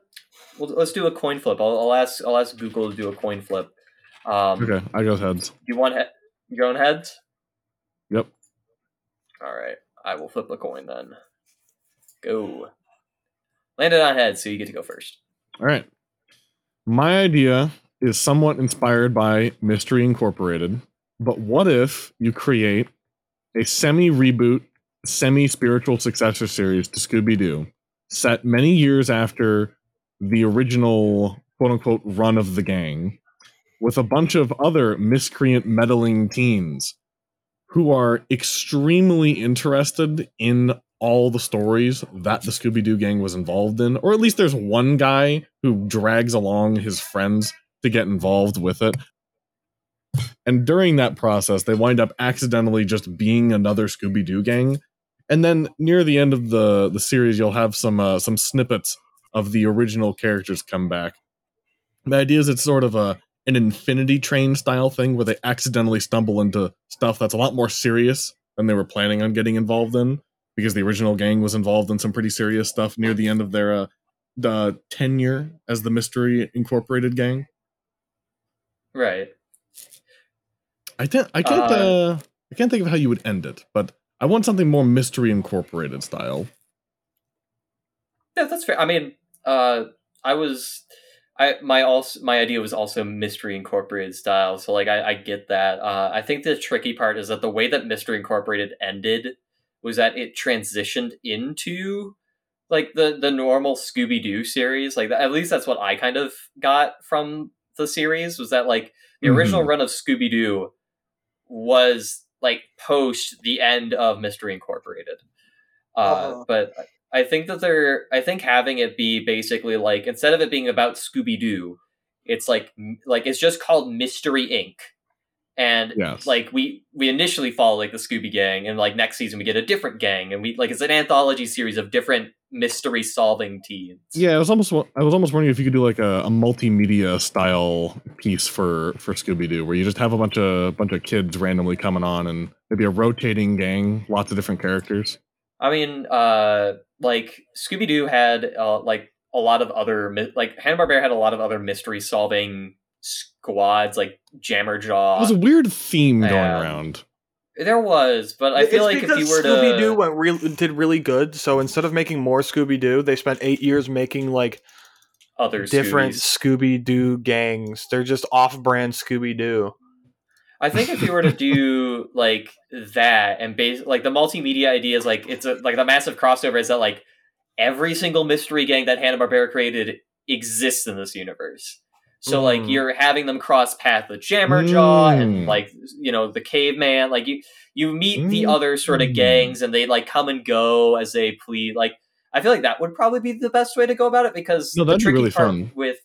well, let's do a coin flip. I'll, I'll ask I'll ask Google to do a coin flip. Um, Okay, I go heads. You want he- your own heads? All right, I will flip a coin then. Go. Landed on heads, so you get to go first. All right. My idea is somewhat inspired by Mystery Incorporated, but what if you create a semi reboot, semi spiritual successor series to Scooby Doo, set many years after the original quote unquote run of the gang, with a bunch of other miscreant meddling teens who are extremely interested in all the stories that the Scooby Doo gang was involved in, or at least there's one guy who drags along his friends to get involved with it. And during that process, they wind up accidentally just being another Scooby Doo gang and then near the end of the the series, you'll have some uh, some snippets of the original characters come back. The idea is it's sort of a an Infinity Train style thing where they accidentally stumble into stuff that's a lot more serious than they were planning on getting involved in because the original gang was involved in some pretty serious stuff near the end of their uh, the tenure as the Mystery Incorporated gang. Right. I can't. I can't. Uh, Uh, I can't think of how you would end it, but I want something more Mystery Incorporated style. Yeah, that's fair. I mean, uh, I was, I my also my idea was also mystery incorporated style. So like I, I get that. Uh, I think the tricky part is that the way that mystery incorporated ended was that it transitioned into like the the normal Scooby Doo series. Like at least that's what I kind of got from the series was that like the original run of Scooby Doo was like post the end of Mystery Incorporated. Uh, Uh-huh. But I think that they're. I think having it be basically like instead of it being about Scooby Doo, it's like like it's just called Mystery Inc. And Yes. like we we initially follow like the Scooby Gang, and like next season we get a different gang, and we like it's an anthology series of different mystery solving teams. Yeah, I was almost. I was almost wondering if you could do like a, a multimedia style piece for for Scooby Doo, where you just have a bunch of bunch of kids randomly coming on, and maybe a rotating gang, lots of different characters. I mean, uh, like Scooby Doo had uh, like a lot of other like Hanna Barbera had a lot of other mystery solving squads, like Jabberjaw. It was a weird theme going around. there was, but I feel like if you were to Scooby Doo went real did really good, so instead of making more Scooby Doo, they spent eight years making like other different Scooby Doo gangs. They're just off-brand Scooby Doo. I think if you were to do like that and base like the multimedia idea is like it's a like the massive crossover is that like every single mystery gang that Hanna Barbera created exists in this universe. So like Mm. you're having them cross path with Jabberjaw Mm. and like you know the caveman. Like you you meet the Mm. other sort of gangs and they like come and go as they please. Like I feel like that would probably be the best way to go about it because No, the tricky really part fun. with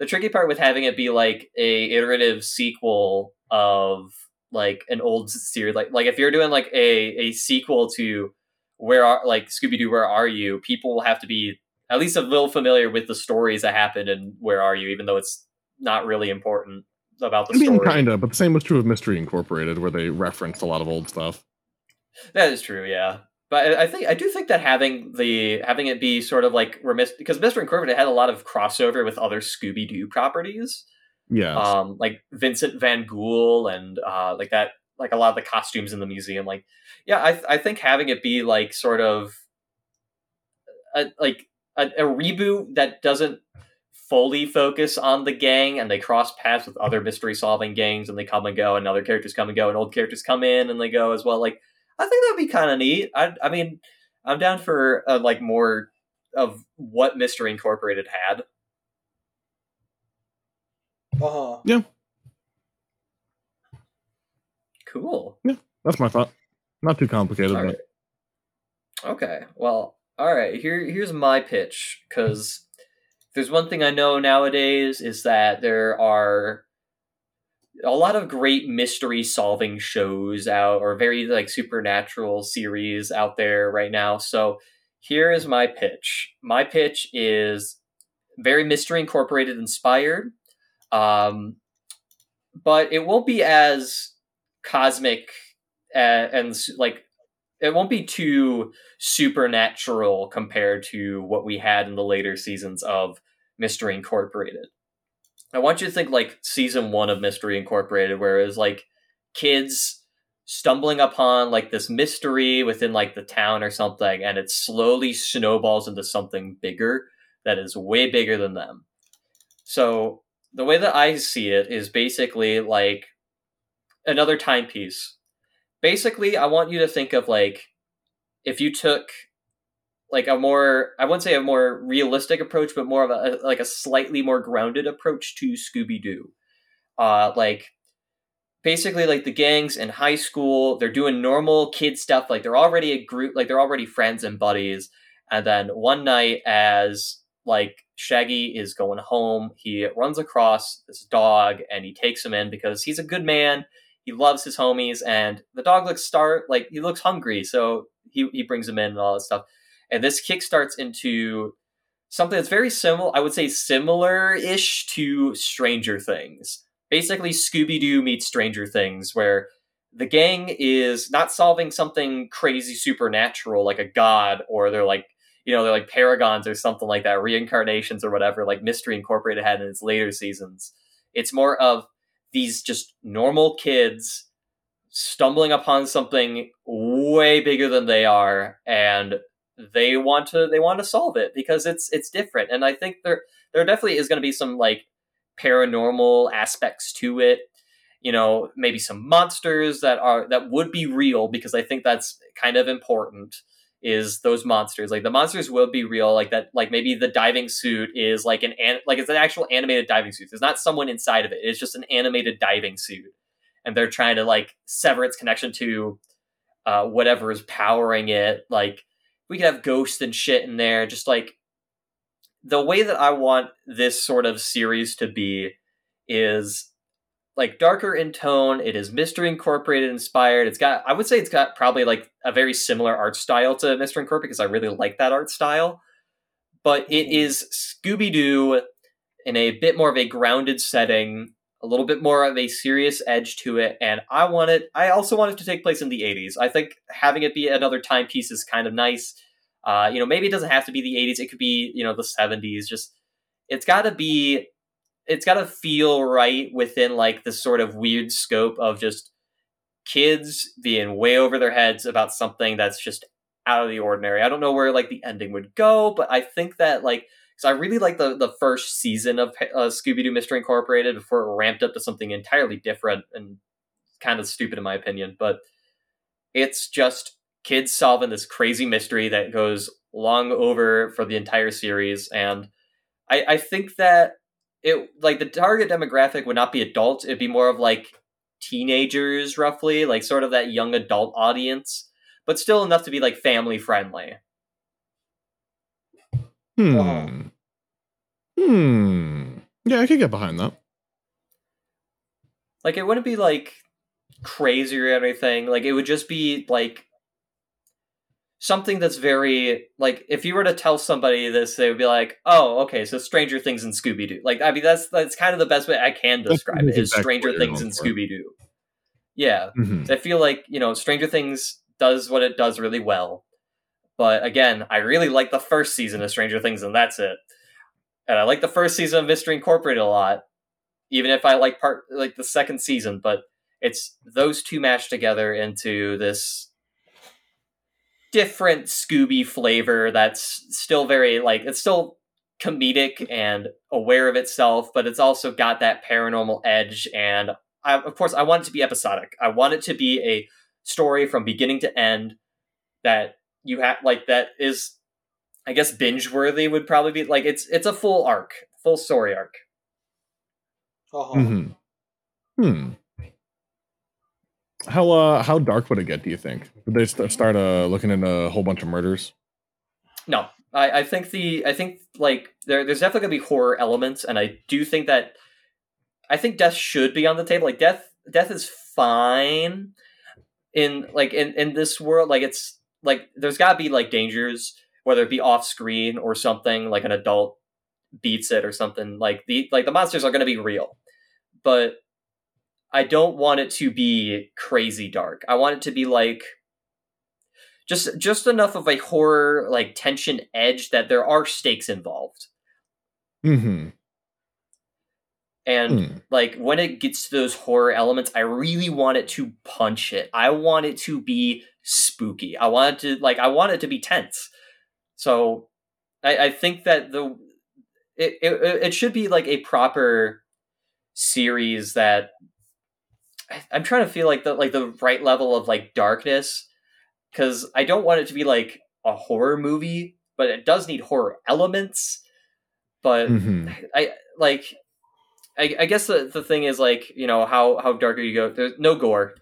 the tricky part with having it be like a iterative sequel of like an old series like like if you're doing like a a sequel to where are like scooby-doo where are you people will have to be at least a little familiar with the stories that happened and where are you even though it's not really important about the I mean, story kind of, but the same was true of Mystery Incorporated, where they referenced a lot of old stuff. That is true, yeah. But I I think I do think that having the having it be sort of like remiss because Mystery Incorporated had a lot of crossover with other Scooby Doo properties, Yes. um, like Vincent Van Ghoul and uh, like that, like a lot of the costumes in the museum. Like, yeah, I I think having it be like sort of a, like a, a reboot that doesn't fully focus on the gang and they cross paths with other mystery solving gangs and they come and go and other characters come and go and old characters come in and they go as well like i think that'd be kind of neat i i mean i'm down for uh, like more of what mystery incorporated had Uh-huh. Yeah. Cool Yeah, That's my thought. Not too complicated, right. Okay. Well, all right. Here, here's my pitch. Because there's one thing I know nowadays is that there are a lot of great mystery solving shows out, or very like supernatural series out there right now. So here is my pitch. My pitch is very mystery incorporated inspired, um, but it won't be as cosmic and, and like it won't be too supernatural compared to what we had in the later seasons of Mystery Incorporated. I want you to think like season one of Mystery Incorporated, where it was like kids stumbling upon like this mystery within like the town or something, and it slowly snowballs into something bigger that is way bigger than them. So the way that I see it is basically like another timepiece. Basically i want you to think of like if you took like a more i wouldn't say a more realistic approach but more of a like a slightly more grounded approach to scooby-doo. Uh like basically like the gangs in high school they're doing normal kid stuff like they're already a group like they're already friends and buddies. And then one night as like shaggy is going home he runs across this dog and he takes him in because he's a good man he loves his homies, and the dog looks star like he looks hungry, so he he brings him in and all that stuff. And this kick starts into something that's very similar. I would say similar-ish to Stranger Things. Basically, Scooby Doo meets Stranger Things, where the gang is not solving something crazy supernatural like a god, or they're like you know they're like paragons or something like that, reincarnations or whatever, like Mystery Incorporated had in its later seasons. It's more of these just normal kids stumbling upon something way bigger than they are and they want to they want to solve it because it's it's different. And i think there there definitely is going to be some like paranormal aspects to it. You know maybe some monsters that are that would be real because i think that's kind of important is those monsters. Like the monsters will be real like that like maybe the diving suit is like an, an like it's an actual animated diving suit. There's not someone inside of it. It's just an animated diving suit. And they're trying to like sever its connection to uh, whatever is powering it. Like we could have ghosts and shit in there. Just like the way that i want this sort of series to be is like darker in tone. It is Mystery Incorporated inspired. It's got I would say it's got probably like a very similar art style to Mystery Incorporated because I really like that art style. But it is Scooby Doo in a bit more of a grounded setting, a little bit more of a serious edge to it, and I want it. I also want it to take place in the '80s. I think having it be another timepiece is kind of nice. Uh, you know, maybe it doesn't have to be the '80s. It could be you know the '70s. Just it's got to be it's got to feel right within like the sort of weird scope of just kids being way over their heads about something that's just out of the ordinary. I don't know where like the ending would go, but I think that like because I really like the the first season of uh, Scooby Doo Mystery Incorporated before it ramped up to something entirely different and kind of stupid in my opinion. But it's just kids solving this crazy mystery that goes long over for the entire series, and I, I think that it like the target demographic would not be adults it'd be more of like teenagers roughly like sort of that young adult audience but still enough to be like family friendly Hmm. Uh-huh. Hmm. Yeah, I could get behind that. like it wouldn't be like crazy or anything like it would just be like something that's very like if you were to tell somebody this they would be like oh okay so stranger things and scooby-doo like i mean that's that's kind of the best way i can That's describe it is stranger things and scooby-doo yeah Mhm. I feel like you know Stranger Things does what it does really well, but again, I really like the first season of Stranger Things, and that's it. And I like the first season of Mystery Incorporated a lot, even if I like part like the second season. But it's those two mashed together into this different Scooby flavor that's still very like it's still comedic and aware of itself, but it's also got that paranormal edge. And I, of course, I want it to be episodic. I want it to be a story from beginning to end that you have like that is, I guess, binge worthy would probably be like it's it's a full arc, full story arc. Uh-huh. Mhm. Hmm. How uh how dark would it get? Do you think? Would they st- start uh looking into a whole bunch of murders? No, I, I think the I think like there there's definitely gonna be horror elements, and I do think that I think death should be on the table. Like death death is fine in like in in this world. Like it's like there's gotta be like dangers, whether it be off screen or something like an adult beats it or something. Like the like the monsters are gonna be real, but I don't want it to be crazy dark. I want it to be like just just enough of a horror like tension edge that there are stakes involved. Mm-hmm. And Hmm. like when it gets to those horror elements, I really want it to punch it. I want it to be spooky. I want it to like I want it to be tense. So I, I think that the it, it it should be like a proper series that I- I'm trying to feel like the like the right level of like darkness because I don't want it to be like a horror movie, but it does need horror elements. But Mm-hmm. I like I, I guess the, the thing is like you know how how darker you go there's no gore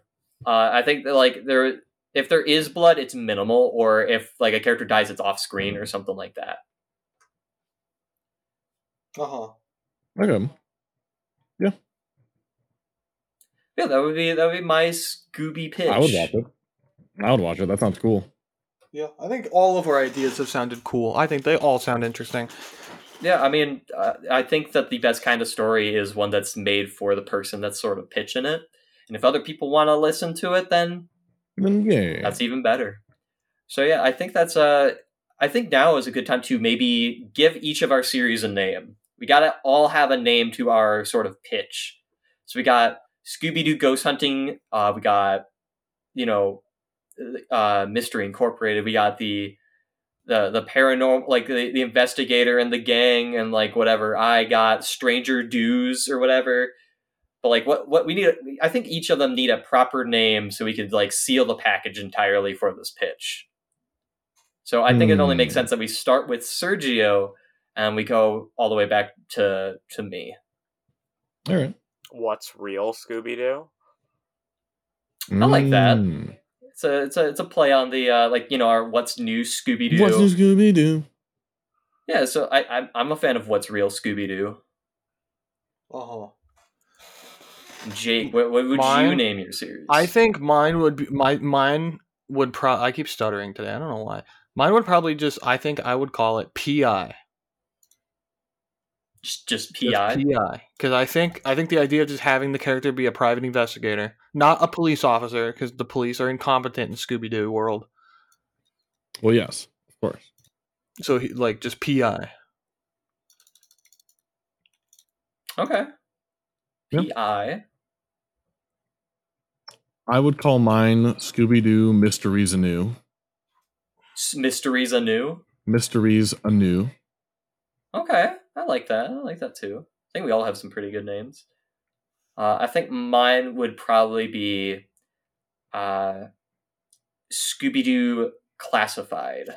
uh i think that like there if there is blood it's minimal or if like a character dies it's off screen or something like that Uh-huh. Okay. Yeah, that would be that would be my Scooby pitch. I would watch it. I would watch it. That sounds cool. Yeah, I think all of our ideas have sounded cool. I think they all sound interesting. Yeah, I mean, uh, I think that the best kind of story is one that's made for the person that's sort of pitching it. And if other people want to listen to it, then Then yeah. that's even better. So yeah, I think that's uh I think now is a good time to maybe give each of our series a name. We gotta all have a name to our sort of pitch. So we got Scooby Doo Ghost Hunting. Uh, we got you know uh, Mystery Incorporated. We got the the the paranormal like the, the investigator and the gang and like whatever. I got Stranger Doos or whatever. But like what what we need I think each of them need a proper name so we could like seal the package entirely for this pitch. So I think it only makes Hmm. sense that we start with Sergio and we go all the way back to to me. All right. What's real Scooby Doo? I like that. Mm. It's a it's a it's a play on the uh like you know our what's new Scooby Doo. What's new Scooby Doo? Yeah, so I I'm, I'm a fan of what's real Scooby Doo. Uh-huh. Jake, what, what would you name your series? I think mine would be my mine would pro. I keep stuttering today. I don't know why. Mine would probably just. I think I would call it PI. Just, just Just PI. PI. Because I think I think the idea of just having the character be a private investigator, not a police officer, because the police are incompetent in Scooby Doo world. Well, yes, of course. So he, like just PI. Okay. Yeah. PI. I would call mine Scooby Doo Mysteries Anew. S- Mysteries anew. Mysteries Anew. Okay, I like that. I like that too. I think we all have some pretty good names. Uh, I think mine would probably be uh, Scooby Doo Classified.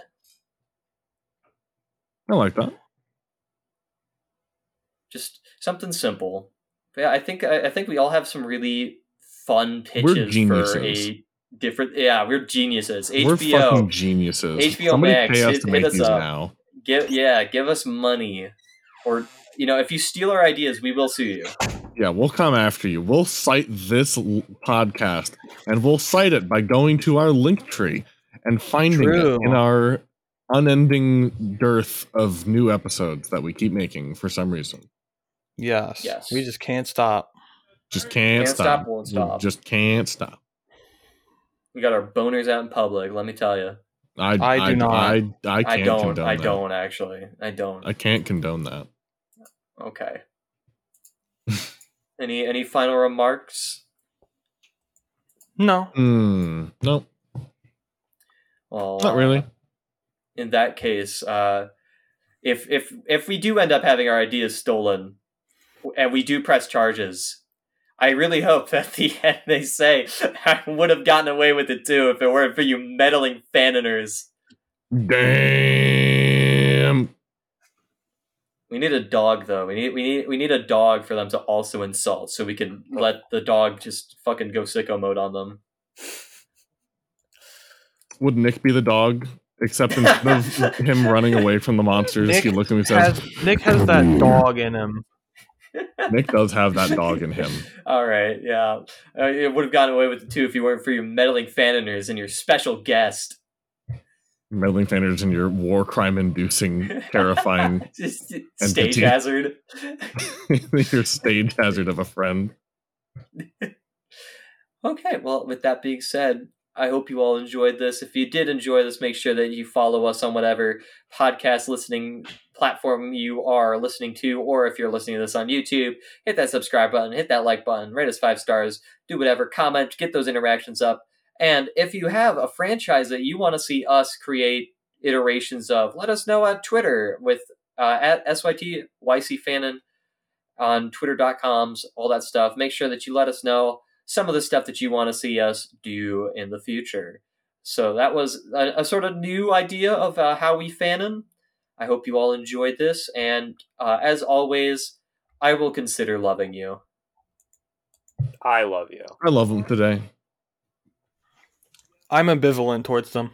I like that. Just something simple. But yeah, I think I, I think we all have some really fun pitches for geniuses. a different. Yeah, we're geniuses. We're HBO, fucking geniuses. HBO Somebody Max, pay us hit- to hit make us these up. now. give yeah, give us money, or you know, if you steal our ideas, we will sue you. Yeah, we'll come after you. We'll cite this l- podcast, and we'll cite it by going to our link tree and finding True. it in our unending dearth of new episodes that we keep making for some reason. Yes. Yes. We just can't stop. Just can't, Can't stop. stop, won't We stop. Just can't stop. We got our boners out in public. Let me tell you. I, I do not. I, I can't I don't. condone I that. don't actually. I don't. I can't condone that. Okay. any any final remarks? No. Hmm. Nope. Well, Not really. uh, in that case, uh, if if if we do end up having our ideas stolen, and we do press charges, I really hope that the end they say I would have gotten away with it too if it weren't for you meddling faniners. Damn. We need a dog though. We need we need we need a dog for them to also insult, so we can let the dog just fucking go sicko mode on them. Would Nick be the dog? Except instead of him running away from the monsters, Nick he looks at me and says, Has, Nick has that dog in him. Nick does have that dog in him. All right, yeah, uh, it would have gotten away with it too if you weren't for your meddling faniners and your special guest. Meddling fanners and your war crime inducing, terrifying, Just stage hazard. your stage hazard of a friend. Okay, well, with that being said, I hope you all enjoyed this. If you did enjoy this, make sure that you follow us on whatever podcast listening platform you are listening to, or if you're listening to this on YouTube, hit that subscribe button, hit that like button, rate us five stars, do whatever, comment, get those interactions up. And if you have a franchise that you want to see us create iterations of, let us know at Twitter with uh, at SYTYCFanon on twitter.coms, all that stuff. Make sure that you let us know some of the stuff that you want to see us do in the future. So that was a, a sort of new idea of uh, how we fanon. I hope you all enjoyed this, and uh, as always, I will consider loving you. I love you. I love him today. I'm ambivalent towards them.